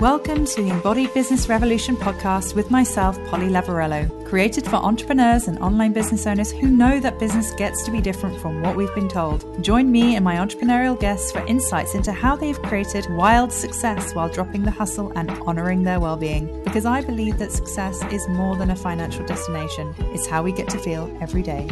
Welcome to the Embodied Business Revolution podcast with myself, Polly Lavarello, created for entrepreneurs and online business owners who know that business gets to be different from what we've been told. Join me and my entrepreneurial guests for insights into how they've created wild success while dropping the hustle and honoring their well being. Because I believe that success is more than a financial destination, it's how we get to feel every day.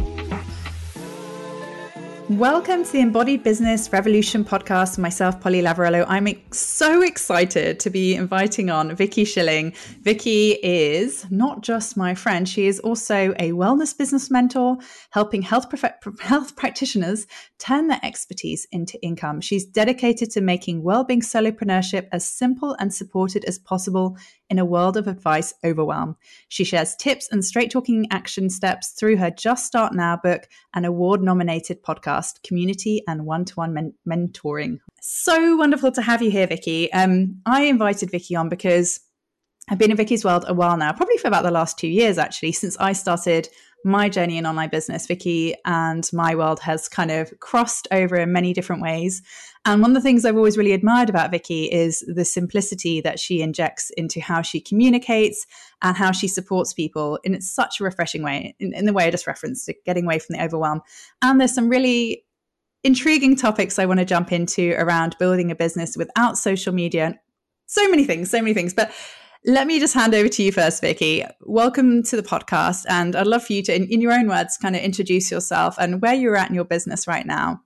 Welcome to the Embodied Business Revolution podcast. Myself, Polly Lavarello. I'm so excited to be inviting on Vicky Shilling. Vicky is not just my friend; she is also a wellness business mentor, helping health prof- health practitioners turn their expertise into income. She's dedicated to making well-being solopreneurship as simple and supported as possible in a world of advice overwhelm. She shares tips and straight talking action steps through her Just Start Now book and award nominated podcast, Community and One to One Mentoring. So wonderful to have you here, Vicky. Um, I invited Vicky on because I've been in Vicky's world a while now, probably for about the last two years, actually, since I started my journey in online business, Vicky and my world has kind of crossed over in many different ways. And one of the things I've always really admired about Vicky is the simplicity that she injects into how she communicates and how she supports people in such a refreshing way, in, in the way I just referenced, getting away from the overwhelm. And there's some really intriguing topics I want to jump into around building a business without social media. So many things, so many things. But let me just hand over to you first, Vicky. Welcome to the podcast. And I'd love for you to, in, in your own words, kind of introduce yourself and where you're at in your business right now.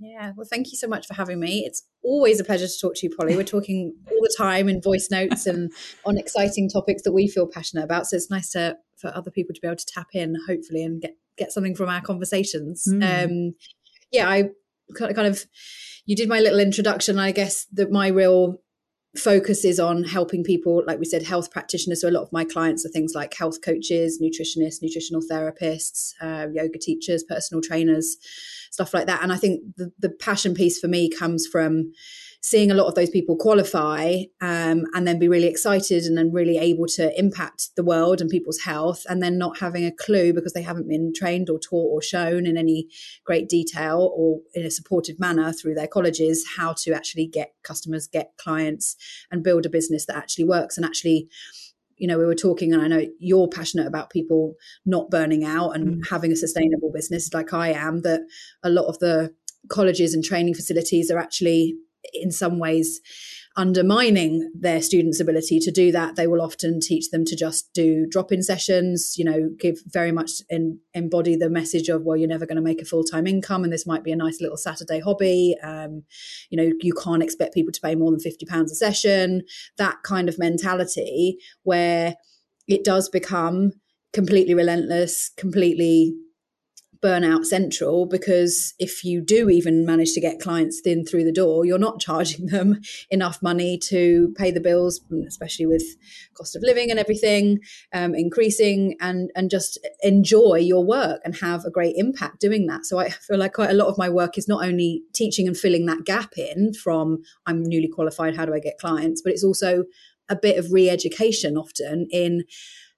Yeah, well, thank you so much for having me. It's always a pleasure to talk to you, Polly. We're talking all the time in voice notes and on exciting topics that we feel passionate about. So it's nice to for other people to be able to tap in, hopefully, and get get something from our conversations. Mm. Um, yeah, I kind of you did my little introduction. I guess that my real focuses on helping people, like we said, health practitioners. So a lot of my clients are things like health coaches, nutritionists, nutritional therapists, uh, yoga teachers, personal trainers, stuff like that. And I think the, the passion piece for me comes from seeing a lot of those people qualify um, and then be really excited and then really able to impact the world and people's health and then not having a clue because they haven't been trained or taught or shown in any great detail or in a supportive manner through their colleges how to actually get customers get clients and build a business that actually works and actually you know we were talking and i know you're passionate about people not burning out and mm. having a sustainable business like i am that a lot of the colleges and training facilities are actually in some ways undermining their students' ability to do that. They will often teach them to just do drop in sessions, you know, give very much in, embody the message of, well, you're never going to make a full time income and this might be a nice little Saturday hobby. Um, you know, you can't expect people to pay more than £50 a session. That kind of mentality where it does become completely relentless, completely burnout central because if you do even manage to get clients in through the door you're not charging them enough money to pay the bills especially with cost of living and everything um, increasing and and just enjoy your work and have a great impact doing that. So i feel like quite a lot of my work is not only teaching and filling that gap in from i'm newly qualified how do i get clients? but it's also a bit of re-education often in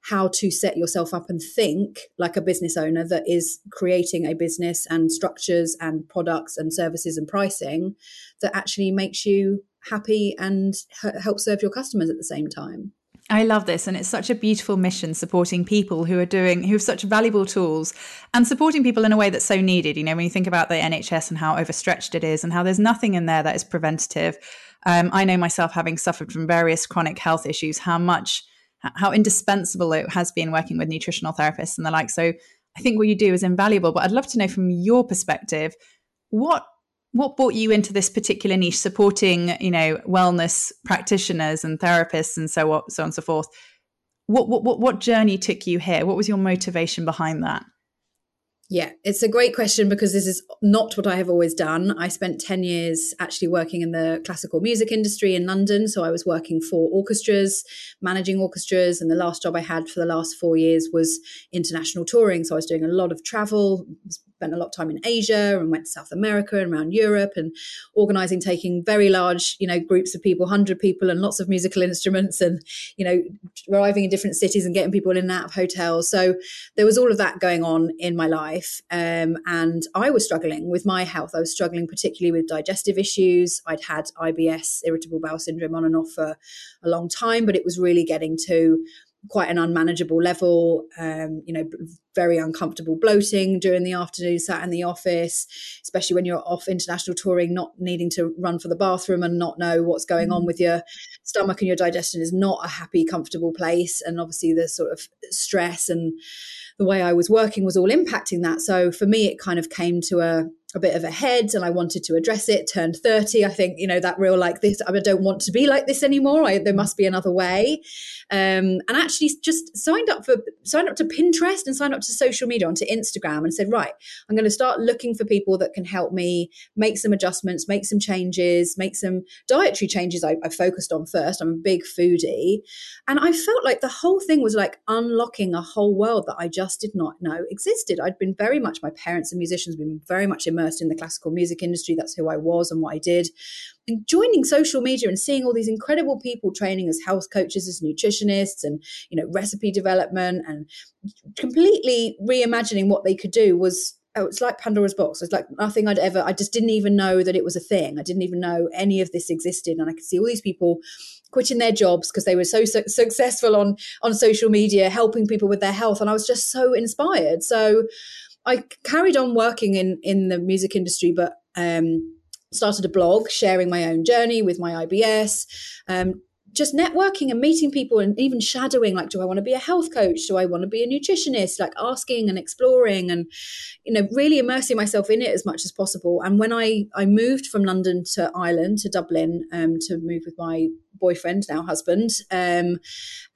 how to set yourself up and think like a business owner that is creating a business and structures and products and services and pricing that actually makes you happy and help serve your customers at the same time. I love this. And it's such a beautiful mission supporting people who are doing, who have such valuable tools and supporting people in a way that's so needed. You know, when you think about the NHS and how overstretched it is and how there's nothing in there that is preventative. Um, I know myself having suffered from various chronic health issues, how much how indispensable it has been working with nutritional therapists and the like. So I think what you do is invaluable. But I'd love to know from your perspective, what what brought you into this particular niche, supporting you know wellness practitioners and therapists and so on, so on and so forth. What what what journey took you here? What was your motivation behind that? Yeah, it's a great question because this is not what I have always done. I spent 10 years actually working in the classical music industry in London. So I was working for orchestras, managing orchestras. And the last job I had for the last four years was international touring. So I was doing a lot of travel, spent a lot of time in Asia and went to South America and around Europe and organizing, taking very large, you know, groups of people, 100 people and lots of musical instruments and, you know, arriving in different cities and getting people in and out of hotels. So there was all of that going on in my life. Um, and I was struggling with my health. I was struggling particularly with digestive issues. I'd had IBS, irritable bowel syndrome, on and off for a long time, but it was really getting to quite an unmanageable level, um, you know, very uncomfortable bloating during the afternoon, sat in the office, especially when you're off international touring, not needing to run for the bathroom and not know what's going mm. on with your stomach and your digestion is not a happy, comfortable place. And obviously, the sort of stress and the way I was working was all impacting that. So for me, it kind of came to a a bit of a head and I wanted to address it. Turned 30. I think, you know, that real like this, I don't want to be like this anymore. I, there must be another way. Um, and actually just signed up for, signed up to Pinterest and signed up to social media onto Instagram and said, right, I'm going to start looking for people that can help me make some adjustments, make some changes, make some dietary changes I, I focused on first. I'm a big foodie. And I felt like the whole thing was like unlocking a whole world that I just did not know existed. I'd been very much, my parents and musicians been very much immersed immersed in the classical music industry. That's who I was and what I did. And joining social media and seeing all these incredible people training as health coaches, as nutritionists, and you know recipe development, and completely reimagining what they could do was oh, it's like Pandora's box. It's like nothing I'd ever, I just didn't even know that it was a thing. I didn't even know any of this existed. And I could see all these people quitting their jobs because they were so su- successful on, on social media, helping people with their health. And I was just so inspired. So I carried on working in in the music industry, but um, started a blog sharing my own journey with my IBS. Um, just networking and meeting people and even shadowing like do i want to be a health coach do i want to be a nutritionist like asking and exploring and you know really immersing myself in it as much as possible and when i i moved from london to ireland to dublin um, to move with my boyfriend now husband um,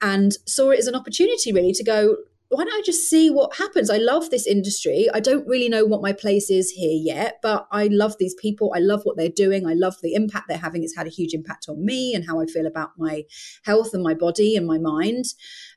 and saw it as an opportunity really to go why don't I just see what happens? I love this industry. I don't really know what my place is here yet, but I love these people. I love what they're doing. I love the impact they're having. It's had a huge impact on me and how I feel about my health and my body and my mind.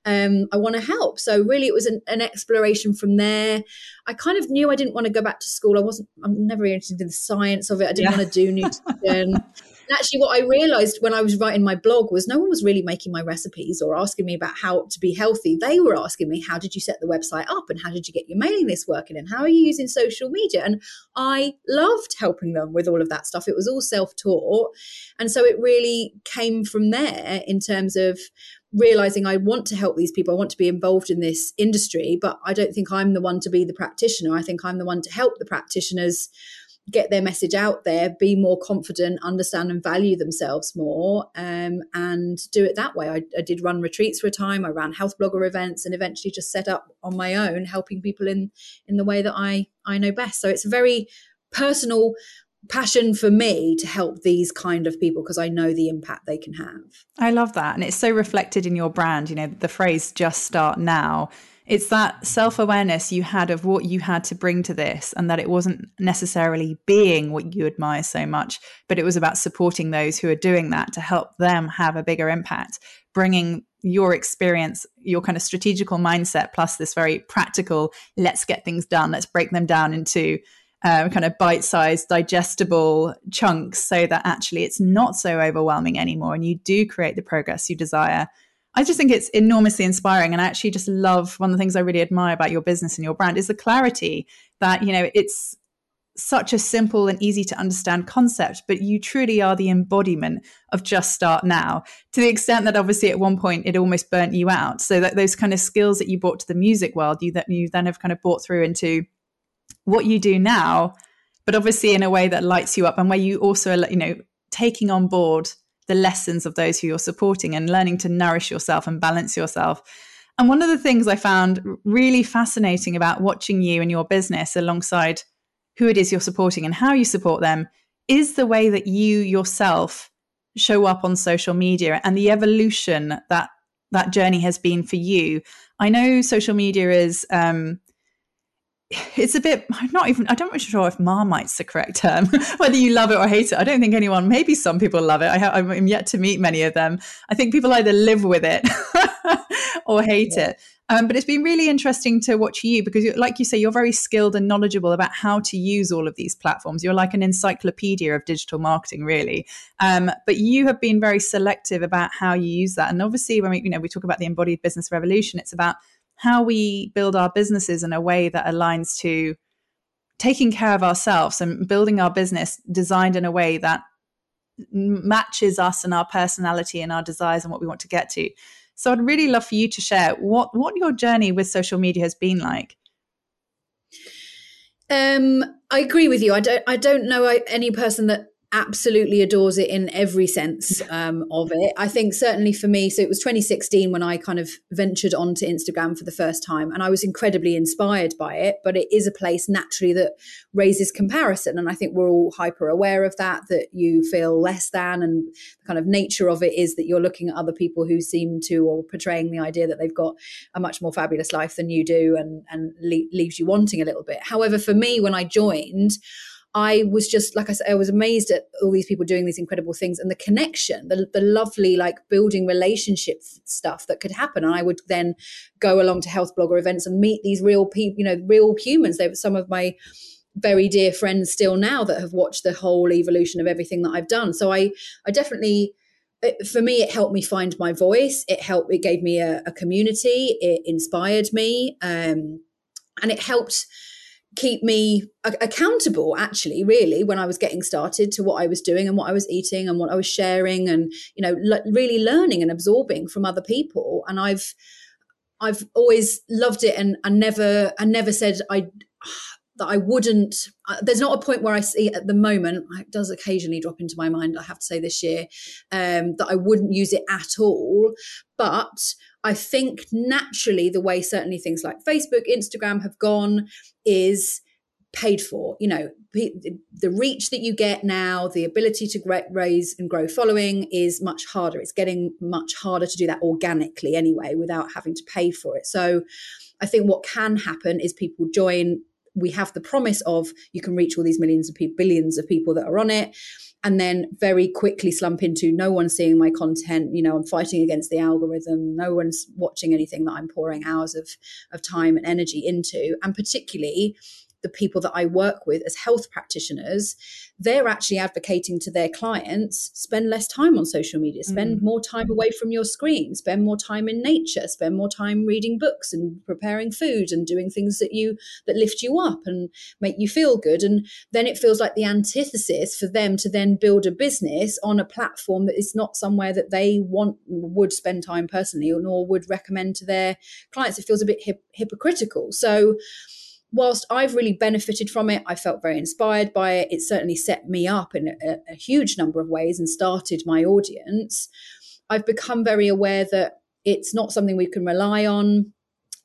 Um, I want to help. So really, it was an, an, exploration from there. I kind of knew I didn't want to go back to school. I wasn't. I'm never interested in the science of it. I didn't yeah. want to do nutrition. Actually, what I realized when I was writing my blog was no one was really making my recipes or asking me about how to be healthy. They were asking me, how did you set the website up and how did you get your mailing list working and how are you using social media? And I loved helping them with all of that stuff. It was all self taught. And so it really came from there in terms of realizing I want to help these people. I want to be involved in this industry, but I don't think I'm the one to be the practitioner. I think I'm the one to help the practitioners get their message out there, be more confident, understand and value themselves more, um, and do it that way. I, I, did run retreats for a time. I ran health blogger events, and eventually just set up on my own, helping people in in the way that I I know best. So it's a very personal passion for me to help these kind of people because I know the impact they can have. I love that. And it's so reflected in your brand. You know, the phrase just start now it's that self awareness you had of what you had to bring to this, and that it wasn't necessarily being what you admire so much, but it was about supporting those who are doing that to help them have a bigger impact, bringing your experience, your kind of strategical mindset, plus this very practical, let's get things done, let's break them down into uh, kind of bite sized, digestible chunks so that actually it's not so overwhelming anymore and you do create the progress you desire I just think it's enormously inspiring. And I actually just love one of the things I really admire about your business and your brand is the clarity that, you know, it's such a simple and easy to understand concept, but you truly are the embodiment of just start now to the extent that obviously at one point it almost burnt you out. So that those kind of skills that you brought to the music world, you that you then have kind of brought through into what you do now, but obviously in a way that lights you up and where you also, you know, taking on board the lessons of those who you're supporting and learning to nourish yourself and balance yourself. And one of the things I found really fascinating about watching you and your business alongside who it is you're supporting and how you support them is the way that you yourself show up on social media and the evolution that that journey has been for you. I know social media is um, it's a bit i'm not even i don't really sure if marmite's the correct term whether you love it or hate it i don't think anyone maybe some people love it I have, i'm yet to meet many of them i think people either live with it or hate yeah. it Um, but it's been really interesting to watch you because, like you say, you're very skilled and knowledgeable about how to use all of these platforms. You're like an encyclopedia of digital marketing, really. Um, but you have been very selective about how you use that. And obviously, when we, you know, we talk about the embodied business revolution, it's about how we build our businesses in a way that aligns to taking care of ourselves and building our business designed in a way that matches us and our personality and our desires and what we want to get to. So I'd really love for you to share what what your journey with social media has been like. Um, I agree with you. I don't. I don't know any person that absolutely adores it in every sense um, of it. I think certainly for me, so it was 2016 when I kind of ventured onto Instagram for the first time, and I was incredibly inspired by it. But it is a place naturally that raises comparison, and I think we're all hyper aware of that. That you feel less than, and the kind of nature of it is that you're looking at other people who seem to or portraying the idea that they've got a much more fabulous life than you do, and and le- leaves you wanting a little bit. However, for me, when I joined. I was just like I said, I was amazed at all these people doing these incredible things and the connection, the, the lovely like building relationship stuff that could happen. And I would then go along to health blogger events and meet these real people, you know, real humans. They were some of my very dear friends still now that have watched the whole evolution of everything that I've done. So I, I definitely for me it helped me find my voice it helped it gave me a, a community it inspired me um, and it helped keep me accountable actually really when i was getting started to what i was doing and what i was eating and what i was sharing and you know really learning and absorbing from other people and i've i've always loved it and i never i never said i that I wouldn't. Uh, there's not a point where I see at the moment. It does occasionally drop into my mind. I have to say this year um, that I wouldn't use it at all. But I think naturally, the way certainly things like Facebook, Instagram have gone is paid for. You know, the reach that you get now, the ability to raise and grow following is much harder. It's getting much harder to do that organically anyway without having to pay for it. So I think what can happen is people join. We have the promise of you can reach all these millions of people, billions of people that are on it. And then very quickly slump into no one's seeing my content you know i'm fighting against the algorithm no one's watching anything that i'm pouring hours of of time and energy into. And particularly the people that I work with as health practitioners, they're actually advocating to their clients spend less time on social media, spend mm. more time away from your screen, spend more time in nature, spend more time reading books and preparing food and doing things that you that lift you up and make you feel good. And then it feels like the antithesis for them to then build a business on a platform that is not somewhere that they want would spend time personally or nor would recommend to their clients. It feels a bit hip, hypocritical. So whilst I've really benefited from it, I felt very inspired by it. It certainly set me up in a, a, huge number of ways and started my audience. I've become very aware that it's not something we can rely on.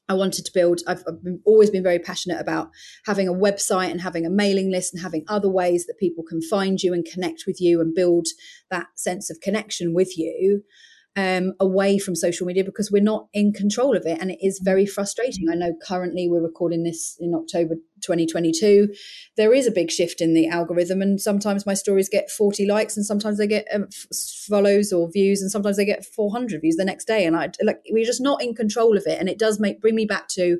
I wanted to build, I've, I've always been very passionate about having a website and having a mailing list and having other ways that people can find you and connect with you and build that sense of connection with you um, away from social media because we're not in control of it. And it is very frustrating. I know currently we're recording this in October 2022. There is a big shift in the algorithm, and sometimes my stories get 40 likes, and sometimes they get um, follows or views, and sometimes they get 400 views the next day. And I like we're just not in control of it. And it does make bring me back to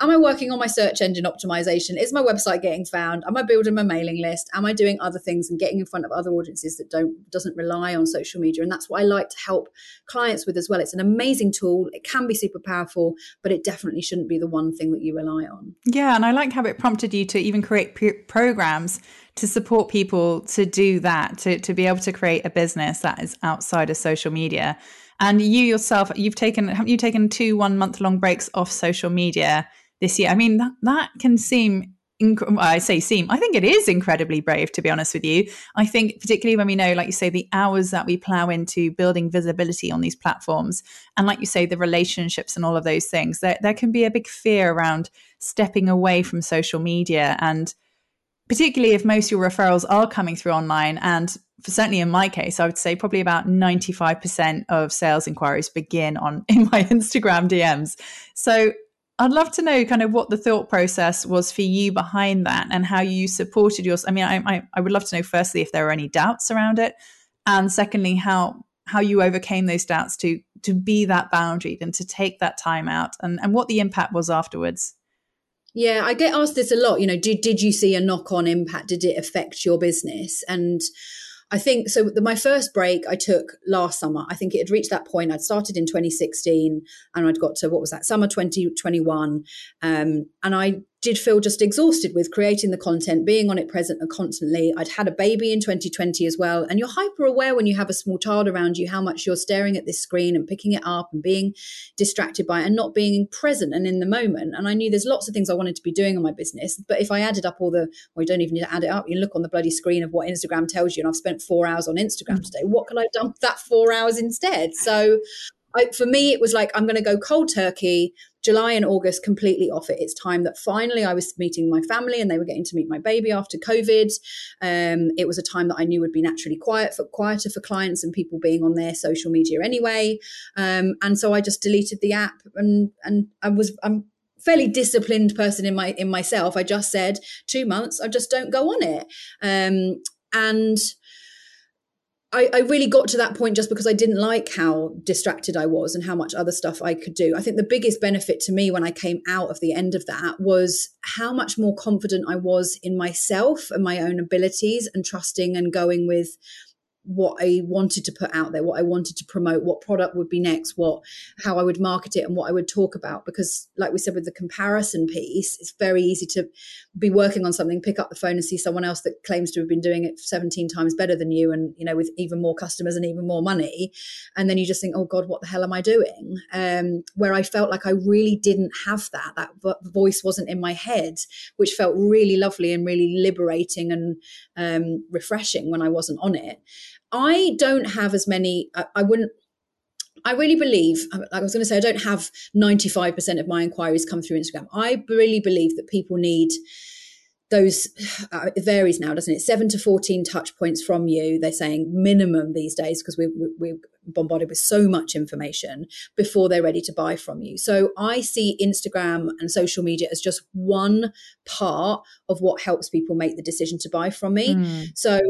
Am I working on my search engine optimization? Is my website getting found? Am I building my mailing list? Am I doing other things and getting in front of other audiences that don't doesn't rely on social media? And that's what I like to help clients with as well. It's an amazing tool. It can be super powerful, but it definitely shouldn't be the one thing that you rely on. Yeah, and I like it prompted you to even create p- programs to support people to do that, to, to be able to create a business that is outside of social media. And you yourself, you've taken, haven't you taken two one month long breaks off social media this year. I mean, that, that can seem inc- I say seem, I think it is incredibly brave, to be honest with you. I think, particularly when we know, like you say, the hours that we plow into building visibility on these platforms, and like you say, the relationships and all of those things, there, there can be a big fear around stepping away from social media. And particularly if most of your referrals are coming through online, and certainly in my case, I would say probably about 95% of sales inquiries begin on in my Instagram DMs. So I'd love to know kind of what the thought process was for you behind that and how you supported yours. I mean, I, I, I would love to know firstly if there were any doubts around it, and secondly, how how you overcame those doubts to to be that boundary and to take that time out and, and what the impact was afterwards. Yeah, I get asked this a lot. You know, did did you see a knock on impact? Did it affect your business? And I think so. The, my first break I took last summer. I think it had reached that point. I'd started in 2016 and I'd got to what was that summer 2021, um, and I did feel just exhausted with creating the content, being on it present and constantly. I'd had a baby in 2020 as well. And you're hyper aware when you have a small child around you how much you're staring at this screen and picking it up and being distracted by it and not being present and in the moment. And I knew there's lots of things I wanted to be doing on my business. But if I added up all the, well, you don't even need to add it up. You look on the bloody screen of what Instagram tells you. And I've spent four hours on Instagram mm. today. What can I dump that four hours instead? So I, for me, it was like, I'm going to go cold turkey July and August completely off it. It's time that finally I was meeting my family and they were getting to meet my baby after COVID. Um, it was a time that I knew would be naturally quiet for quieter for clients and people being on their social media anyway. Um, and so I just deleted the app and and I was I'm fairly disciplined person in my in myself. I just said two months. I just don't go on it. Um, and I, I, really got to that point just because I didn't like how distracted I was and how much other stuff I could do. I think the biggest benefit to me when I came out of the end of that was how much more confident I was in myself and my own abilities and trusting and going with what I wanted to put out there, what I wanted to promote, what product would be next, what how I would market it and what I would talk about. Because like we said with the comparison piece, it's very easy to be working on something, pick up the phone and see someone else that claims to have been doing it 17 times better than you and you know with even more customers and even more money. And then you just think, oh God, what the hell am I doing? Um, where I felt like I really didn't have that. That voice wasn't in my head, which felt really lovely and really liberating and um, refreshing when I wasn't on it. I don't have as many, I, I wouldn't I really believe, like I was going to say, I don't have 95% of my inquiries come through Instagram. I really believe that people need those, uh, it varies now, doesn't it? Seven to 14 touch points from you. They're saying minimum these days because we, we, we're bombarded with so much information before they're ready to buy from you. So I see Instagram and social media as just one part of what helps people make the decision to buy from me. Mm. So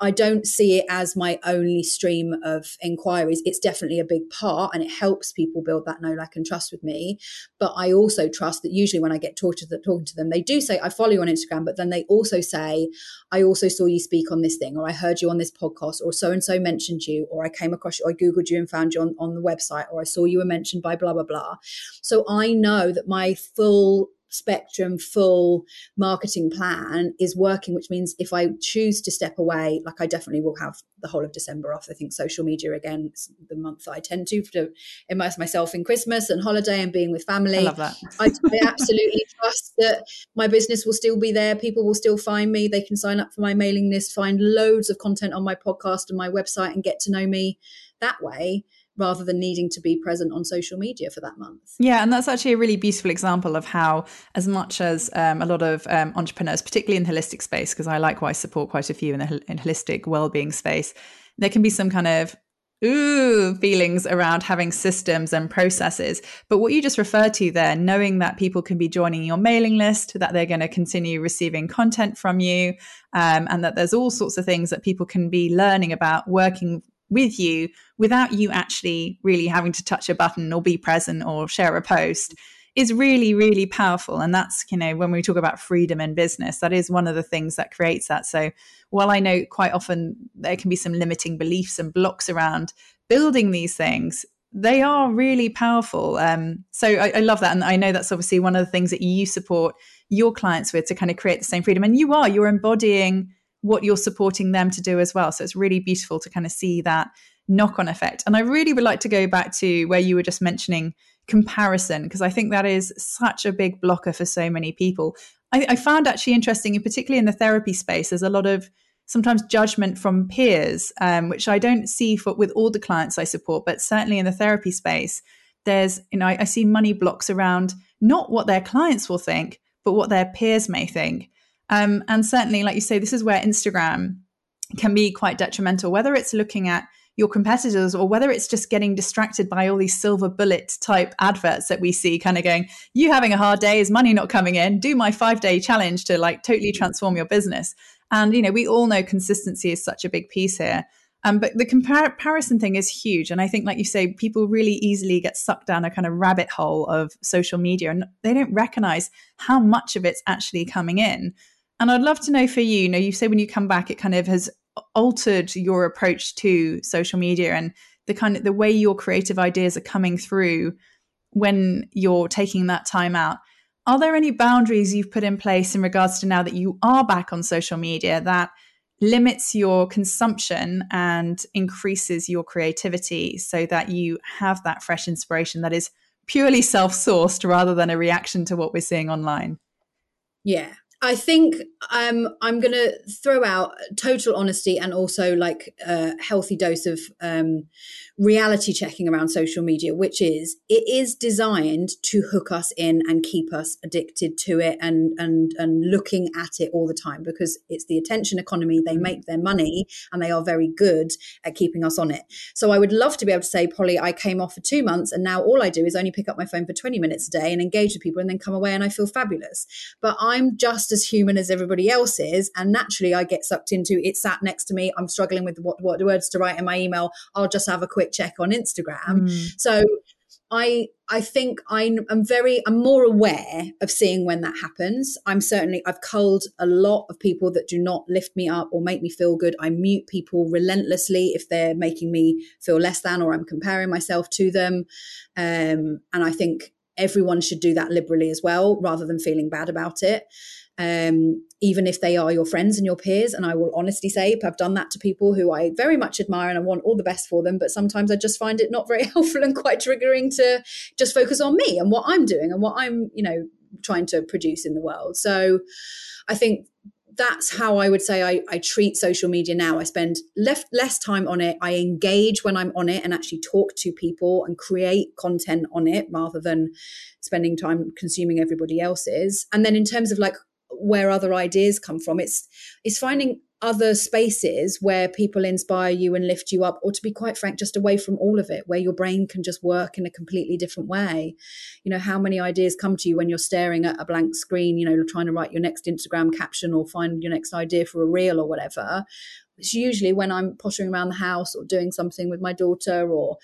I don't see it as my only stream of inquiries. It's definitely a big part and it helps people build that know, like, and trust with me. But I also trust that usually when I get talk to talking to them, they do say, I follow you on Instagram, but then they also say, I also saw you speak on this thing, or I heard you on this podcast, or so and so mentioned you, or I came across you, or I Googled you and found you on, on the website, or I saw you were mentioned by blah, blah, blah. So I know that my full spectrum full marketing plan is working which means if i choose to step away like i definitely will have the whole of december off. I think social media again the month i tend to to immerse myself in christmas and holiday and being with family. I love that. I, I absolutely trust that my business will still be there. People will still find me. They can sign up for my mailing list find loads of content on my podcast and my website and get to know me that way rather than needing to be present on social media for that month. Yeah, and that's actually a really beautiful example of how, as much as um, a lot of um, entrepreneurs, particularly in the holistic space, because I likewise support quite a few in the in holistic well-being space, there can be some kind of ooh feelings around having systems and processes but what you just referred to there knowing that people can be joining your mailing list that they're going to continue receiving content from you um, and that there's all sorts of things that people can be learning about working with you without you actually really having to touch a button or be present or share a post is really really powerful. And that's you know when we talk about freedom in business that is one of the things that creates that. So while i know quite often there can be some limiting beliefs and blocks around building these things they are really powerful. Um, so I, I love that. And i know that's obviously one of the things that you support your clients with to kind of create the same freedom. And you are you're embodying what you're supporting them to do as well. So it's really beautiful to kind of see that knock on effect. And I really would like to go back to where you were just mentioning comparison, because I think that is such a big blocker for so many people. I, I found actually interesting, particularly in the therapy space, there's a lot of sometimes judgment from peers, um, which I don't see for, with all the clients I support, but certainly in the therapy space, there's, you know, I, I see money blocks around not what their clients will think, but what their peers may think. Um, and certainly, like you say, this is where Instagram can be quite detrimental, whether it's looking at your competitors or whether it's just getting distracted by all these silver bullet type adverts that we see kind of going you having a hard day is money not coming in do my 5 day challenge to like totally transform your business and you know we all know consistency is such a big piece here Um, but the comparison thing is huge. And I think, like you say, people really easily get sucked down a kind of rabbit hole of social media and they don't recognize how much of it's actually coming in. And I'd love to know for you, you know, you say when you come back, it kind of has altered your approach to social media and the kind of the way your creative ideas are coming through when you're taking that time out. Are there any boundaries you've put in place in regards to now that you are back on social media that limits your consumption and increases your creativity so that you have that fresh inspiration that is purely self sourced rather than a reaction to what we're seeing online? Yeah, I think um, I'm going to throw out total honesty and also like a healthy dose of um, reality checking around social media, which is it is designed to hook us in and keep us addicted to it and and and looking at it all the time because it's the attention economy. They mm. make their money and they are very good at keeping us on it. So I would love to be able to say, Polly, I came off for two months and now all I do is only pick up my phone for 20 minutes a day and engage with people and then come away and I feel fabulous. But I'm just as human as everybody else is. And naturally, I get sucked into it sat next to me. I'm struggling with what, what words to write in my email. I'll just have a quick check on Instagram. Mm. So I I think I'm, I'm very I'm more aware of seeing when that happens. I'm certainly I've culled a lot of people that do not lift me up or make me feel good. I mute people relentlessly if they're making me feel less than or I'm comparing myself to them. Um, and I think everyone should do that liberally as well, rather than feeling bad about it um, even if they are your friends and your peers. And I will honestly say, I've done that to people who I very much admire and I want all the best for them. But sometimes I just find it not very helpful and quite triggering to just focus on me and what I'm doing and what I'm, you know, trying to produce in the world. So I think that's how I would say I, I, treat social media now. I spend left less time on it. I engage when I'm on it and actually talk to people and create content on it rather than spending time consuming everybody else's. And then in terms of like where other ideas come from. It's it's finding other spaces where people inspire you and lift you up, or to be quite frank, just away from all of it, where your brain can just work in a completely different way. You know, how many ideas come to you when you're staring at a blank screen, you know, trying to write your next Instagram caption or find your next idea for a reel or whatever. It's usually when I'm pottering around the house or doing something with my daughter or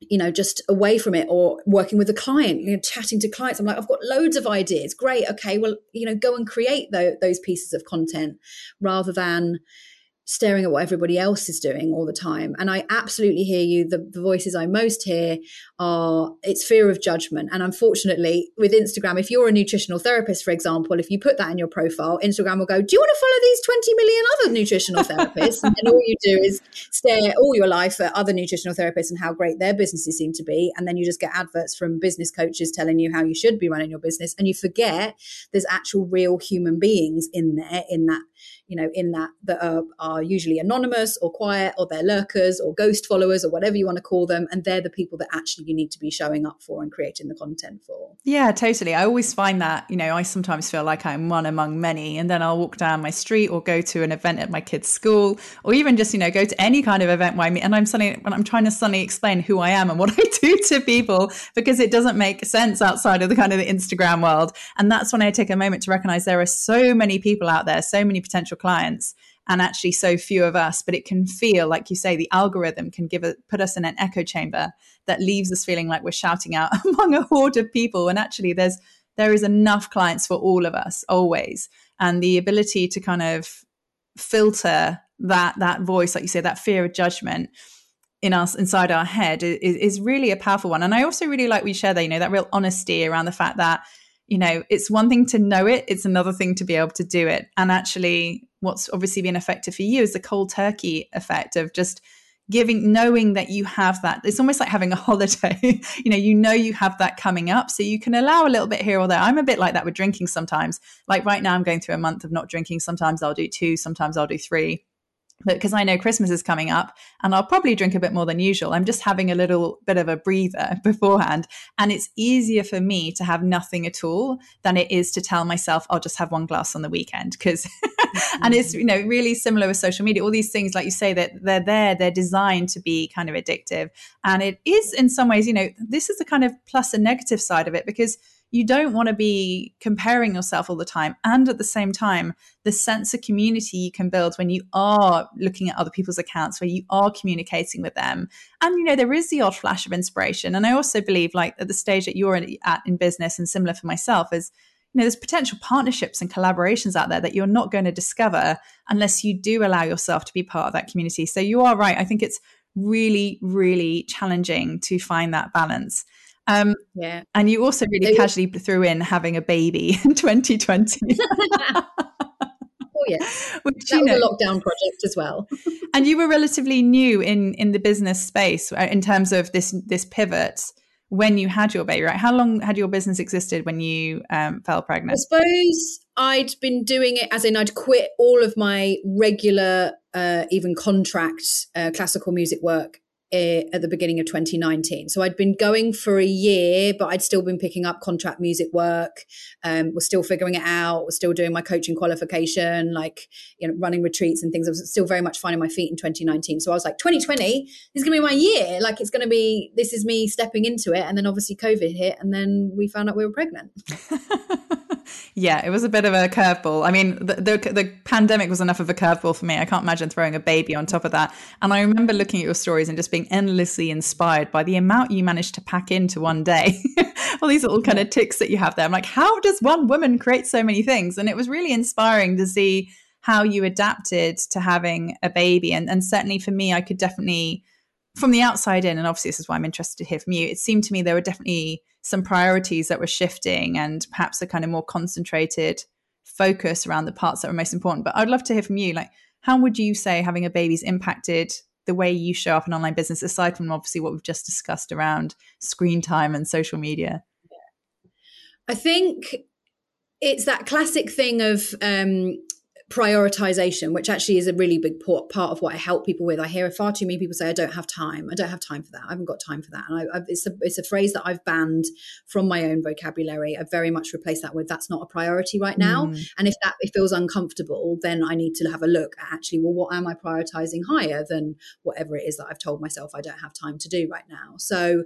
you know, just away from it or working with a client, you know, chatting to clients. I'm like, I've got loads of ideas. Great. Okay. Well, you know, go and create those pieces of content rather than, staring at what everybody else is doing all the time. And I absolutely hear you. The, the, voices I most hear are it's fear of judgment. And unfortunately, with Instagram, if you're a nutritional therapist, for example, if you put that in your profile, Instagram will go, Do you want to follow these 20 million other nutritional therapists? and all you do is stare all your life at other nutritional therapists and how great their businesses seem to be. And then you just get adverts from business coaches telling you how you should be running your business. And you forget there's actual real human beings in there in that you know, in that that are, are usually anonymous or quiet or they're lurkers or ghost followers or whatever you want to call them. And they're the people that actually you need to be showing up for and creating the content for. Yeah, totally. I always find that, you know, I sometimes feel like I'm one among many. And then I'll walk down my street or go to an event at my kid's school or even just, you know, go to any kind of event where I meet and I'm suddenly when I'm trying to suddenly explain who I am and what I do to people because it doesn't make sense outside of the kind of the Instagram world. And that's when I take a moment to recognize there are so many people out there, so many potential clients and actually so few of us but it can feel like you say the algorithm can give it put us in an echo chamber that leaves us feeling like we're shouting out among a horde of people and actually there's there is enough clients for all of us always. And the ability to kind of filter that that voice like you say that fear of judgment in us inside our head is, is really a powerful one. And i also really like we share that you know that real honesty around the fact that you know, it's one thing to know it, it's another thing to be able to do it. And actually, what's obviously been effective for you is the cold turkey effect of just giving knowing that you have that. It's almost like having a holiday. You know you know you have that coming up so you can allow a little bit here or there. I'm a bit like that with drinking sometimes. Like right now i'm going through a month of not drinking. Sometimes i'll do two sometimes i'll do three but because I know Christmas is coming up and I'll probably drink a bit more than usual, I'm just having a little bit of a breather beforehand. And it's easier for me to have nothing at all than it is to tell myself, I'll just have one glass on the weekend. Because, mm-hmm. and it's, you know, really similar with social media. All these things, like you say, that they're there, they're designed to be kind of addictive. And it is in some ways, you know, this is the kind of plus and negative side of it because you don't want to be comparing yourself all the time. And at the same time, the sense of community you can build when you are looking at other people's accounts, where you are communicating with them. And, you know, there is the odd flash of inspiration. And I also believe, like, at the stage that you're at in business, and similar for myself, is you know, there's potential partnerships and collaborations out there that you're not going to discover unless you do allow yourself to be part of that community. So you are right. I think it's really, really challenging to find that balance. Um, yeah. And you also really casually threw in having a baby in 2020. oh yeah, Which, that was know, a lockdown project as well. and you were relatively new in in the business space uh, in terms of this this pivot when you had your baby, right? How long had your business existed when you um, fell pregnant? I suppose I'd been doing it as in I'd quit all of my regular, uh, even contract uh, classical music work at the beginning of 2019. So I'd been going for a year, but I'd still been picking up contract music work. Um, was still figuring it out. Was still doing my coaching qualification, like you know, running retreats and things. I was still very much finding my feet in 2019. So I was like, 2020 is going to be my year. Like it's going to be. This is me stepping into it. And then obviously COVID hit, and then we found out we were pregnant. yeah, it was a bit of a curveball. I mean, the, the, the pandemic was enough of a curveball for me. I can't imagine throwing a baby on top of that. And I remember looking at your stories and just being endlessly inspired by the amount you managed to pack into one day. All these little kind of ticks that you have there. I'm like, how does one woman create so many things? And it was really inspiring to see how you adapted to having a baby. And, and certainly for me, I could definitely, from the outside in, and obviously this is why I'm interested to hear from you, it seemed to me there were definitely some priorities that were shifting and perhaps a kind of more concentrated focus around the parts that were most important. But I'd love to hear from you. Like, how would you say having a baby's impacted the way you show up in online business, aside from obviously what we've just discussed around screen time and social media? I think it's that classic thing of um, prioritization, which actually is a really big part of what I help people with. I hear far too many people say, "I don't have time. I don't have time for that. I haven't got time for that." And I, it's a it's a phrase that I've banned from my own vocabulary. I've very much replaced that with, "That's not a priority right now." Mm. And if that it feels uncomfortable, then I need to have a look at actually, well, what am I prioritizing higher than whatever it is that I've told myself I don't have time to do right now? So,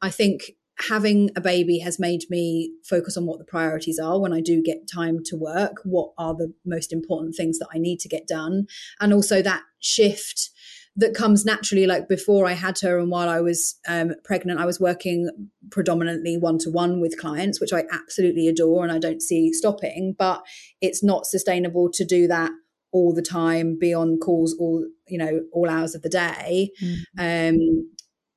I think having a baby has made me focus on what the priorities are when I do get time to work. What are the most important things that I need to get done? And also that shift that comes naturally. Like before I had her and while I was um, pregnant, I was working predominantly one to one with clients, which I absolutely adore and I don't see stopping, but it's not sustainable to do that all the time be on calls all you know all hours of the day mm-hmm. um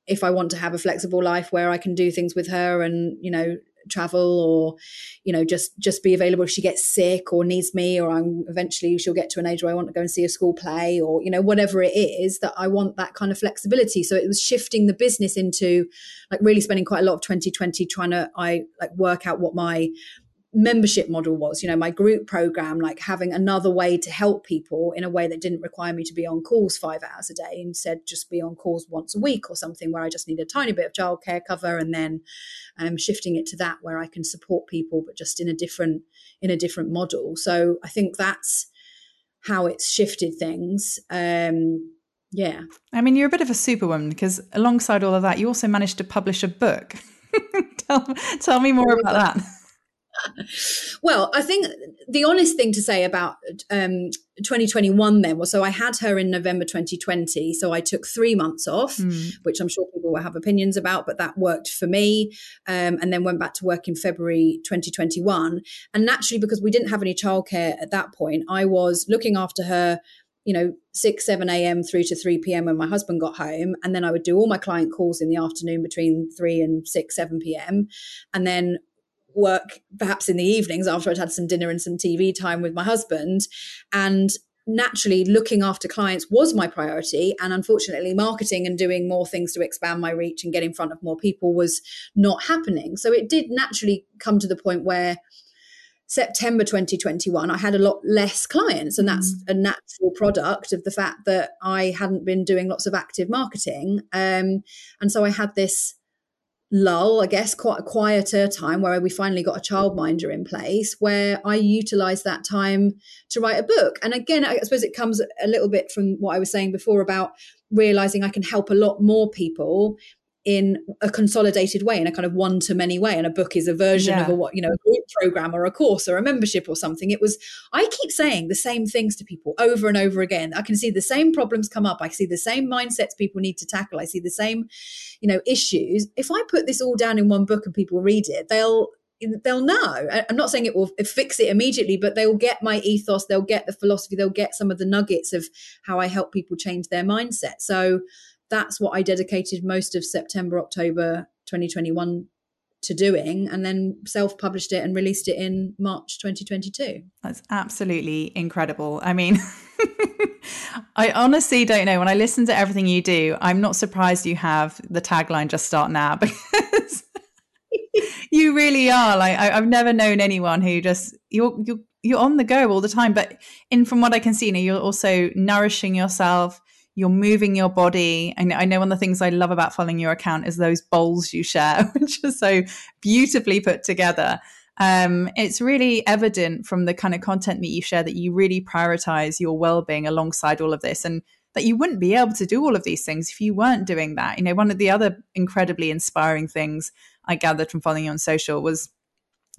if I want to have a flexible life where I can do things with her and, you know, travel or you know just just be available if she gets sick or needs me or i'm eventually she'll get to an age where i want to go and see a school play or you know whatever it is that i want that kind of flexibility. So it was shifting the business into like really spending quite a lot of 2020 trying to i like work out what my membership model was you know my group program like having another way to help people in a way that didn't require me to be on calls five hours a day. Instead just be on calls once a week or something where i just need a tiny bit of childcare cover. And then um, shifting it to that where i can support people but just in a different in a different model. So i think that's how it's shifted things. Um yeah. I mean you're a bit of a superwoman because alongside all of that you also managed to publish a book. Tell, tell me more about that well, I think the honest thing to say about um, 2021 then was so I had her in November 2020. So I took three months off, mm. which I'm sure people will have opinions about, but that worked for me. Um, and then went back to work in February 2021. And naturally, because we didn't have any childcare at that point, I was looking after her you know, 6, 7 a.m. through to 3 p.m. when my husband got home. And then I would do all my client calls in the afternoon between 3 and 6, 7 p.m. And then work perhaps in the evenings after I'd had some dinner and some TV time with my husband. And naturally, looking after clients was my priority. And unfortunately, marketing and doing more things to expand my reach and get in front of more people was not happening. So it did naturally come to the point where September 2021, I had a lot less clients. And that's mm. a natural product of the fact that I hadn't been doing lots of active marketing. Um, and so I had this lull, I guess, quite a quieter time where we finally got a childminder in place where I utilized that time to write a book. And again, I suppose it comes a little bit from what I was saying before about realizing I can help a lot more people in a consolidated way in a kind of one to many way and a book is a version yeah. of a what you know a group program or a course or a membership or something. It was i keep saying the same things to people over and over again. I can see the same problems come up. I see the same mindsets people need to tackle. I see the same you know issues. If i put this all down in one book and people read it they'll they'll know. I'm not saying it will fix it immediately but they'll get my ethos they'll get the philosophy they'll get some of the nuggets of how i help people change their mindset. So that's what I dedicated most of September, October 2021 to doing and then self published it and released it in March 2022. That's absolutely incredible. I mean, I honestly don't know. When I listen to everything you do, I'm not surprised you have the tagline just start now because you really are. Like I, have never known anyone who just you're you're you're on the go all the time. But in from what I can see, you know, you're also nourishing yourself you're moving your body. And I know one of the things I love about following your account is those bowls you share, which are so beautifully put together. Um, it's really evident from the kind of content that you share that you really prioritize your well-being alongside all of this and that you wouldn't be able to do all of these things if you weren't doing that. You know, one of the other incredibly inspiring things I gathered from following you on social was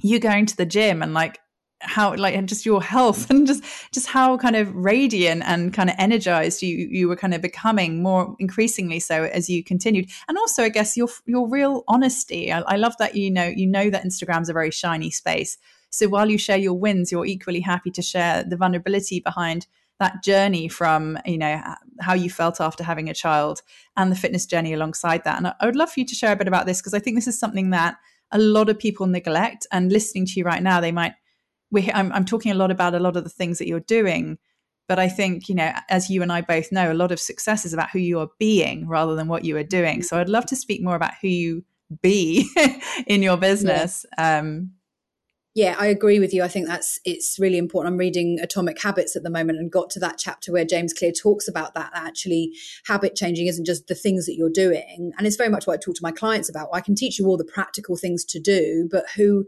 you going to the gym and like how like and just your health mm. and just just how kind of radiant and kind of energized you you were kind of becoming more increasingly so as you continued. And also i guess your your real honesty. I, I love that you know you know that instagram's a very shiny space. So while you share your wins you're equally happy to share the vulnerability behind that journey from you know how you felt after having a child and the fitness journey alongside that. And i would love for you to share a bit about this because i think this is something that a lot of people neglect. And listening to you right now they might we I'm, I'm talking a lot about a lot of the things that you're doing but i think you know as you and i both know a lot of success is about who you are being rather than what you are doing so i'd love to speak more about who you be in your business yeah. um yeah, I agree with you. I think that's it's really important. I'm reading Atomic Habits at the moment and got to that chapter where James Clear talks about that. Actually, habit changing isn't just the things that you're doing, and it's very much what I talk to my clients about. I can teach you all the practical things to do, but who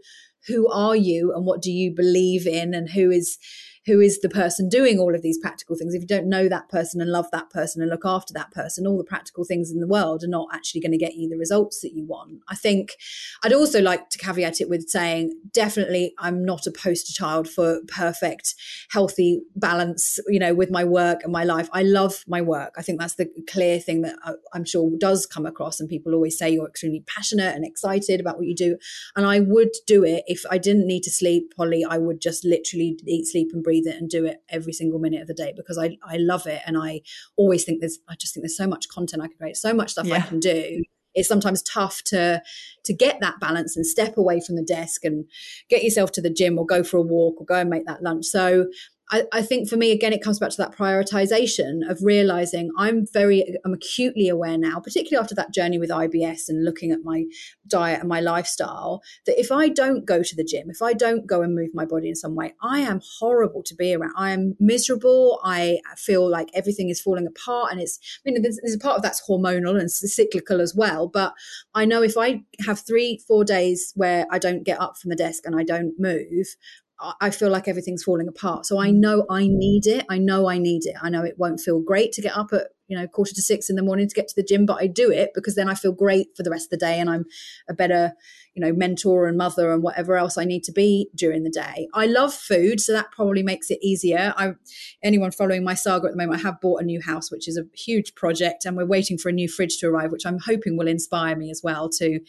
who are you and what do you believe in and who is who is the person doing all of these practical things. If you don't know that person and love that person and look after that person all the practical things in the world are not actually going to get you the results that you want. I think i'd also like to caveat it with saying definitely i'm not a poster child for perfect healthy balance you know with my work and my life. I love my work. I think that's the clear thing that uh, i'm sure does come across and people always say you're extremely passionate and excited about what you do and i would do it. If i didn't need to sleep polly i would just literally eat sleep and breathe breathe it and do it every single minute of the day because I, I love it. And I always think there's, I just think there's so much content I can create, so much stuff yeah. I can do. It's sometimes tough to to get that balance and step away from the desk and get yourself to the gym or go for a walk or go and make that lunch. So I, I, think for me, again, it comes back to that prioritization of realizing I'm very, I'm acutely aware now, particularly after that journey with IBS and looking at my diet and my lifestyle, that if I don't go to the gym, if I don't go and move my body in some way, I am horrible to be around. I am miserable. I feel like everything is falling apart. And it's, I mean, there's, there's a part of that's hormonal and cyclical as well. But I know if I have three, four days where I don't get up from the desk and I don't move, I feel like everything's falling apart. So I mm. know I need it. I know I need it. I know it won't feel great to get up at, you know, quarter to six in the morning to get to the gym, but I do it because then I feel great for the rest of the day and I'm a better, you know, mentor and mother and whatever else I need to be during the day. I love food, so that probably makes it easier. I anyone following my saga at the moment, I have bought a new house, which is a huge project, and we're waiting for a new fridge to arrive, which I'm hoping will inspire me as well to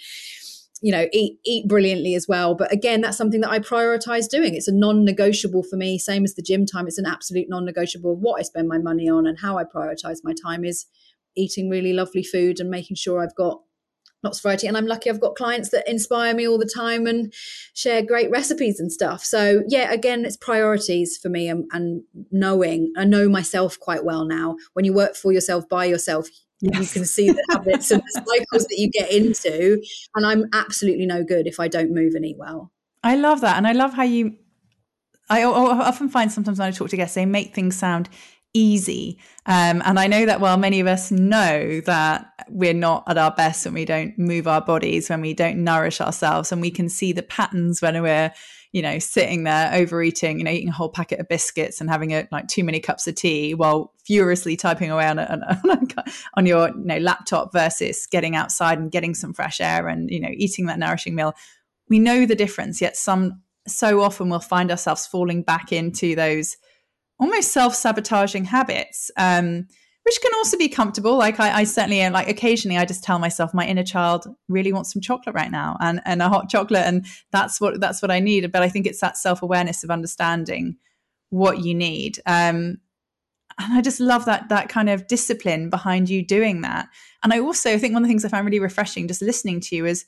you know eat eat brilliantly as well. But again that's something that i prioritize doing. It's a non-negotiable for me same as the gym time. It's an absolute non-negotiable what i spend my money on and how i prioritize my time is eating really lovely food and making sure i've got lots of variety. And i'm lucky i've got clients that inspire me all the time and share great recipes and stuff. So yeah again it's priorities for me and, and knowing i know myself quite well now. When you work for yourself by yourself Yes. You can see the habits and the cycles that you get into. And I'm absolutely no good if I don't move and eat well. I love that. And I love how you, I often find sometimes when I talk to guests, they make things sound easy. Um, and I know that while many of us know that we're not at our best when we don't move our bodies, when we don't nourish ourselves, and we can see the patterns when we're, you know, sitting there overeating, you know, eating a whole packet of biscuits and having a, like too many cups of tea while furiously typing away on, a, on, a, on your you know, laptop versus getting outside and getting some fresh air and, you know, eating that nourishing meal. We know the difference, yet some so often we'll find ourselves falling back into those almost self-sabotaging habits um, which can also be comfortable. Like I, I, certainly am like occasionally i just tell myself my inner child really wants some chocolate right now and and a hot chocolate and that's what that's what i need. But i think it's that self-awareness of understanding what you need. Um, and i just love that that kind of discipline behind you doing that. And i also think one of the things i find really refreshing just listening to you is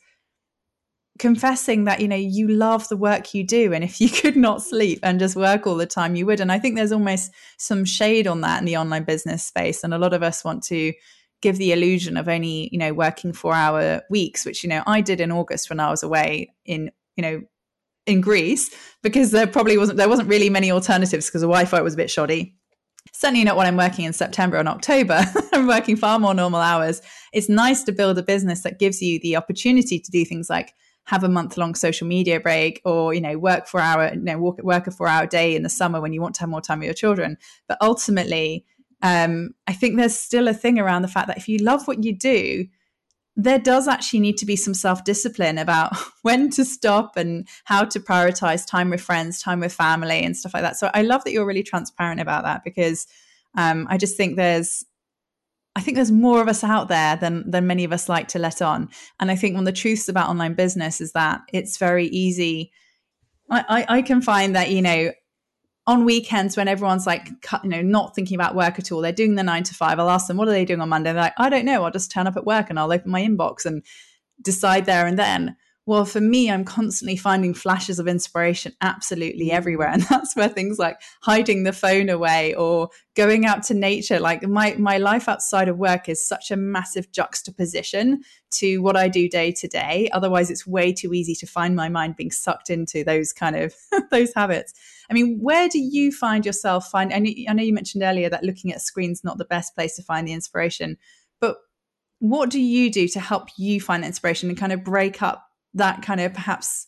confessing that you know you love the work you do and if you could not mm. sleep and just work all the time you would and i think there's almost some shade on that in the online business space and a lot of us want to give the illusion of only you know working 4 hour weeks which you know i did in august when i was away in you know in greece because there probably wasn't there wasn't really many alternatives because the wi-fi was a bit shoddy certainly not when I'm working in September and October. I'm working far more normal hours. It's nice to build a business that gives you the opportunity to do things like have a month long social media break or you know work for hour you know work, work a four hour day in the summer when you want to have more time with your children but ultimately um, i think there's still a thing around the fact that if you love what you do there does actually need to be some self discipline about when to stop and how to prioritize time with friends, time with family, and stuff like that. So I love that you're really transparent about that because um, I just think there's I think there's more of us out there than than many of us like to let on. And I think one of the truths about online business is that it's very easy. I, I, I can find that you know on weekends when everyone's like you know not thinking about work at all they're doing the nine to five i'll ask them what are they doing on monday they're like i don't know i'll just turn up at work and i'll open my inbox and decide there and then well, for me, I'm constantly finding flashes of inspiration absolutely everywhere. And that's where things like hiding the phone away or going out to nature, like my, my life outside of work is such a massive juxtaposition to what I do day to day. Otherwise, it's way too easy to find my mind being sucked into those kind of those habits. I mean, where do you find yourself find? I know you mentioned earlier that looking at screens not the best place to find the inspiration, but what do you do to help you find inspiration and kind of break up that kind of perhaps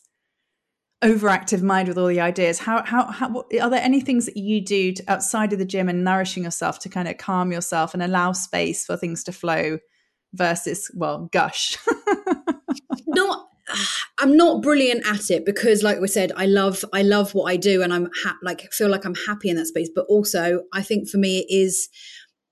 overactive mind with all the ideas. How how, how what, are there any things that you do to, outside of the gym and nourishing yourself to kind of calm yourself and allow space for things to flow versus well gush? Not i'm not brilliant at it because like we said i love i love what i do and i'm ha- like feel like i'm happy in that space. But also i think for me it is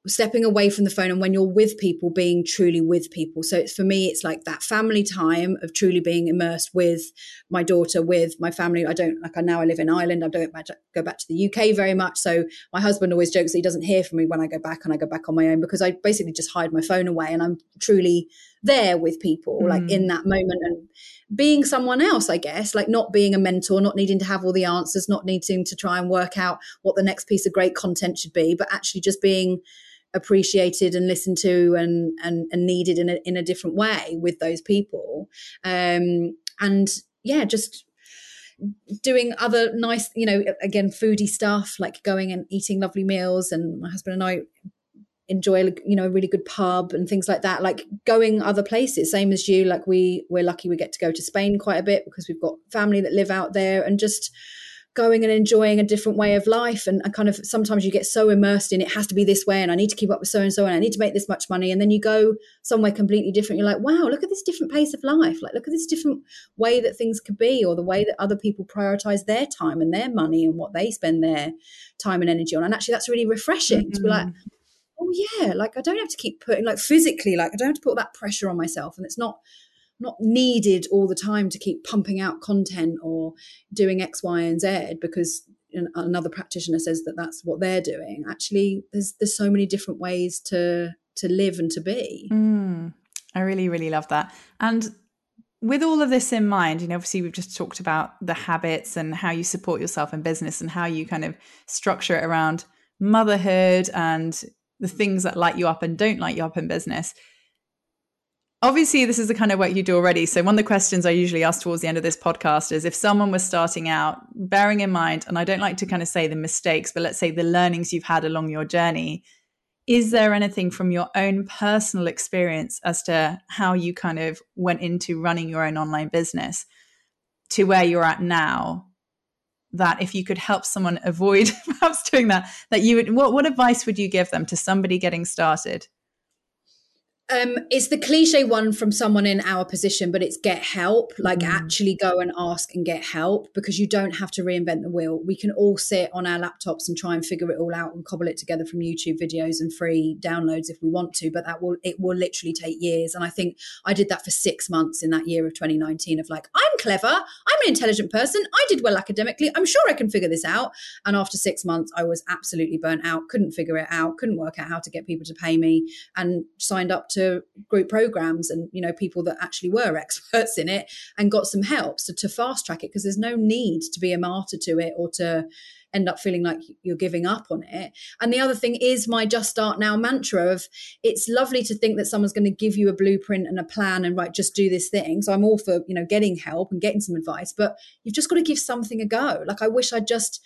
stepping away from the phone and when you're with people being truly with people. So it's for me it's like that family time of truly being immersed with my daughter with my family. I don't like i now i live in ireland i don't go back to the uk very much. So my husband always jokes that he doesn't hear from me when i go back and i go back on my own because i basically just hide my phone away and i'm truly there with people mm. like in that moment and being someone else, I guess, like not being a mentor, not needing to have all the answers, not needing to try and work out what the next piece of great content should be, but actually just being appreciated and listened to and and, and needed in a, in a different way with those people. Um, and yeah just doing other nice you know again foodie stuff like going and eating lovely meals. And my husband and i enjoy you know a really good pub and things like that. Like going other places same as you. Like we we're lucky we get to go to spain quite a bit because we've got family that live out there and just going and enjoying a different way of life and, kind of sometimes you get so immersed in it has to be this way and I need to keep up with so and so and I need to make this much money and then you go somewhere completely different you're like wow look at this different pace of life like look at this different way that things could be or the way that other people prioritize their time and their money and what they spend their time and energy on and actually that's really refreshing mm-hmm. to be like mm-hmm. oh yeah like I don't have to keep putting like physically like I don't have to put that pressure on myself and it's not not needed all the time to keep pumping out content or doing X, Y, and Z because another practitioner says that that's what they're doing. Actually, there's there's so many different ways to to live and to be. Mm, I really, really love that. And with all of this in mind, you know, obviously we've just talked about the habits and how you support yourself in business and how you kind of structure it around motherhood and the things that light you up and don't light you up in business obviously this is the kind of work you do already. So one of the questions i usually ask towards the end of this podcast is if someone was starting out bearing in mind and i don't like to kind of say the mistakes but let's say the learnings you've had along your journey is there anything from your own personal experience as to how you kind of went into running your own online business to where you're at now that if you could help someone avoid perhaps doing that that you would what, what advice would you give them to somebody getting started um, it's the cliche one from someone in our position, but it's get help. Like mm. actually go and ask and get help because you don't have to reinvent the wheel. We can all sit on our laptops and try and figure it all out and cobble it together from YouTube videos and free downloads if we want to. But that will it will literally take years. And I think I did that for six months in that year of 2019 of like I'm clever, I'm an intelligent person, I did well academically, I'm sure I can figure this out. And after six months, I was absolutely burnt out, couldn't figure it out, couldn't work out how to get people to pay me, and signed up to to group programs and you know people that actually were experts in it and got some help so to fast track it because there's no need to be a martyr to it or to end up feeling like you're giving up on it. And the other thing is my just start now mantra of it's lovely to think that someone's going to give you a blueprint and a plan and right, just do this thing. So I'm all for, you know, getting help and getting some advice, but you've just got to give something a go. Like I wish I'd just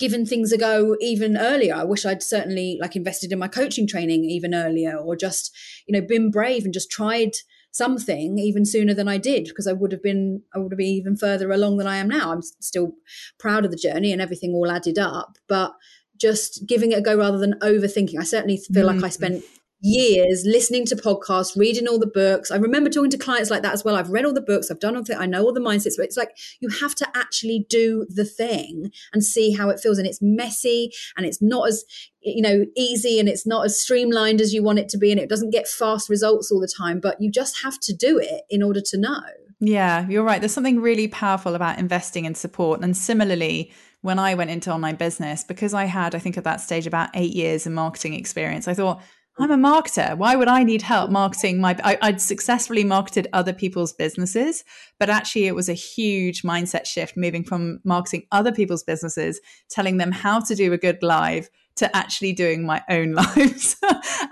given things a go even earlier. I wish I'd certainly like invested in my coaching training even earlier or just, you know, been brave and just tried something even sooner than I did because I would have been I would have been even further along than I am now. I'm still proud of the journey and everything all added up, but just giving it a go rather than overthinking. I certainly feel mm-hmm. like I mm. spent years listening to podcasts, reading all the books. I remember talking to clients like that as well. I've read all the books, I've done all the, I know all the mindsets, but it's like you have to actually do the thing and see how it feels. And it's messy and it's not as, you know, easy and it's not as streamlined as you want it to be. And it doesn't get fast results all the time, but you just have to do it in order to know. Yeah, you're right. There's something really powerful about investing in support. And similarly, when I went into online business, because I had, I think at that stage, about eight years of marketing experience, I thought, I'm a marketer. Why would I need help marketing my? I, would successfully marketed other people's businesses, but actually, it was a huge mindset shift moving from marketing other people's businesses, telling them how to do a good live, to actually doing my own lives.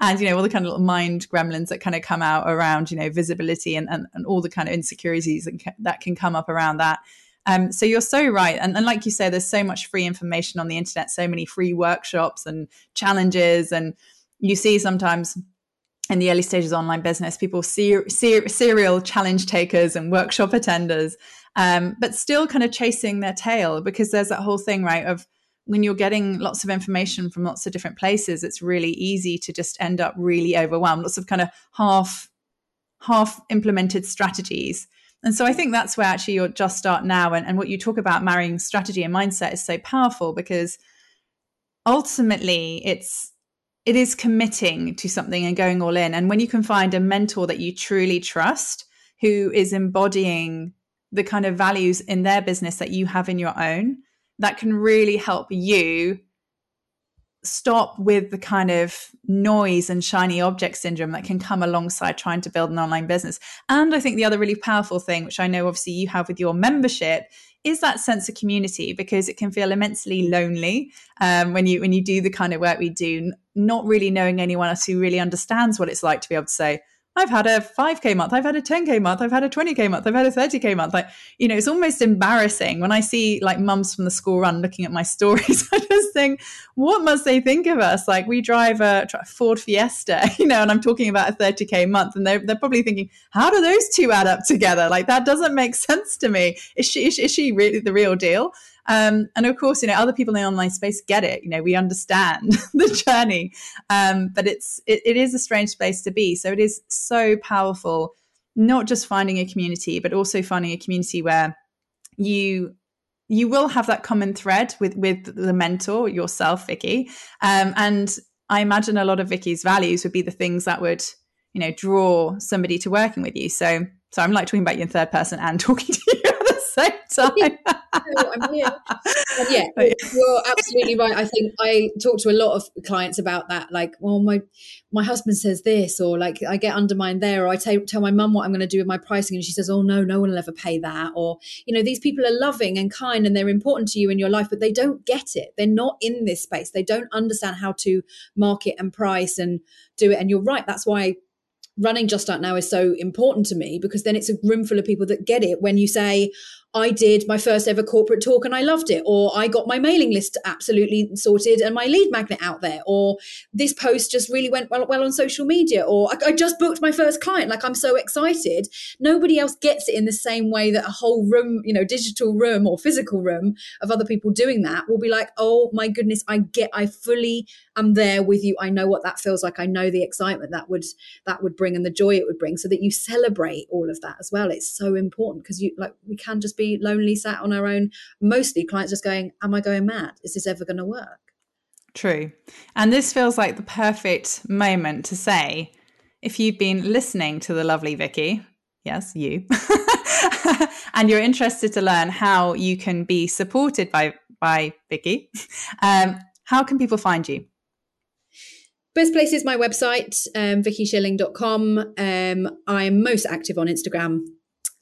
and, you know, all the kind of little mind gremlins that kind of come out around, you know, visibility and, and, and all the kind of insecurities that can, that can come up around that. Um, so you're so right. And, and like you say, there's so much free information on the internet, so many free workshops and challenges and you see sometimes in the early stages of online business, people ser- serial challenge takers and workshop attenders, um, but still kind of chasing their tail because there's that whole thing, right? Of when you're getting lots of information from lots of different places, it's really easy to just end up really overwhelmed. Lots of kind of half half implemented strategies. And so I think that's where actually you're just start now. And, and what you talk about marrying strategy and mindset is so powerful because ultimately it's it is committing to something and going all in. And when you can find a mentor that you truly trust, who is embodying the kind of values in their business that you have in your own, that can really help you stop with the kind of noise and shiny object syndrome that can come alongside trying to build an online business. And I think the other really powerful thing, which I know obviously you have with your membership, is that sense of community because it can feel immensely lonely um, when you when you do the kind of work we do, not really knowing anyone else who really understands what it's like to be able to say, I've had a 5K month, I've had a 10K month, I've had a 20K month, I've had a 30K month. Like, you know, it's almost embarrassing when I see like mums from the school run looking at my stories. I just think, what must they think of us? Like, we drive a Ford Fiesta, you know, and I'm talking about a 30K month, and they're, they're probably thinking, how do those two add up together? Like, that doesn't make sense to me. Is she, is, is she really the real deal? Um, and of course, you know, other people in the online space get it. You know, we understand the journey, um, but it's it, it is a strange space to be. So it is so powerful, not just finding a community, but also finding a community where you you will have that common thread with with the mentor yourself, Vicky. Um, and I imagine a lot of Vicky's values would be the things that would you know draw somebody to working with you. So so I'm like talking about you in third person and talking to you same time. I'm here. yeah, you're absolutely right. I think I talk to a lot of clients about that. Like, well, my my husband says this, or like I get undermined there, or I t- tell my mum what I'm going to do with my pricing, and she says, "Oh no, no one will ever pay that." Or you know, these people are loving and kind, and they're important to you in your life, but they don't get it. They're not in this space. They don't understand how to market and price and do it. And you're right. That's why running Just Start Now is so important to me because then it's a room full of people that get it. When you say, I did my first ever corporate talk and I loved it, or I got my mailing list absolutely sorted and my lead magnet out there, or this post just really went well, well on social media, or I, I just booked my first client. Like I'm so excited. Nobody else gets it in the same way that a whole room, you know, digital room or physical room of other people doing that will be like, oh my goodness, I get, I fully am there with you. I know what that feels like. I know the excitement that would that would bring and the joy it would bring, so that you celebrate all of that as well. It's so important because you like we can just be lonely, sat on our own. Mostly clients just going, Am I going mad? Is this ever going to work? True. And this feels like the perfect moment to say if you've been listening to the lovely Vicky, yes, you, and you're interested to learn how you can be supported by by Vicky, um, how can people find you? Best place is my website, um, vickyshilling.com. Um, I'm most active on Instagram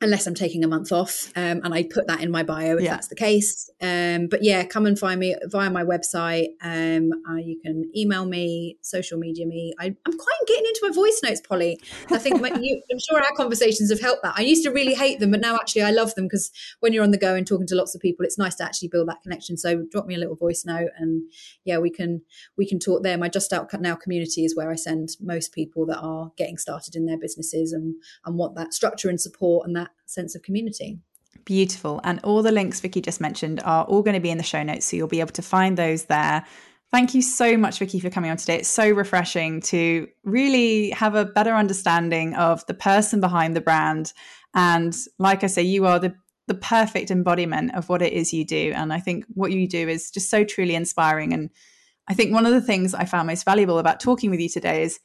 unless I'm taking a month off. Um, and I put that in my bio if yeah. that's the case. Um, but yeah, come and find me via my website. Um, uh, you can email me, social media me. I, am quite getting into my voice notes, Polly. I think my, you, I'm sure our conversations have helped that. I used to really hate them, but now actually I love them because when you're on the go and talking to lots of people, it's nice to actually build that connection. So drop me a little voice note, and yeah, we can we can talk there. My Just Start Now community is where I send most people that are getting started in their businesses and and want that structure and support and that that sense of community. Beautiful. And all the links Vicky just mentioned are all going to be in the show notes. So you'll be able to find those there. Thank you so much, Vicky, for coming on today. It's so refreshing to really have a better understanding of the person behind the brand. And like I say, you are the the perfect embodiment of what it is you do. And I think what you do is just so truly inspiring. And I think one of the things I found most valuable about talking with you today is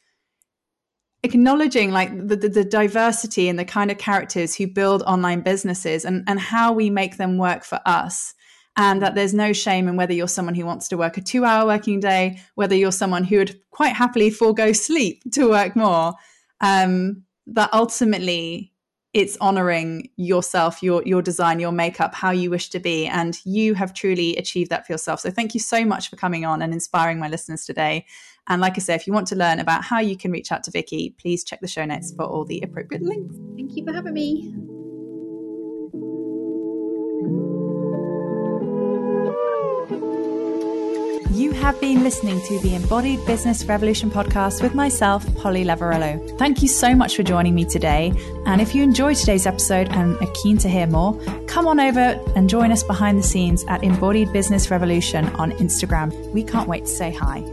acknowledging like the, the, the, diversity and the kind of characters who build online businesses and, and how we make them work for us. And that there's no shame in whether you're someone who wants to work a two hour working day whether you're someone who would quite happily forego sleep to work more. Um, that ultimately it's honoring yourself your your design your makeup how you wish to be and you have truly achieved that for yourself. So thank you so much for coming on and inspiring my listeners today and like i say if you want to learn about how you can reach out to vicky please check the show notes for all the appropriate links thank you for having me You have been listening to the Embodied Business Revolution podcast with myself, Polly Lavarello. Thank you so much for joining me today. And if you enjoyed today's episode and are keen to hear more, come on over and join us behind the scenes at Embodied Business Revolution on Instagram. We can't wait to say hi.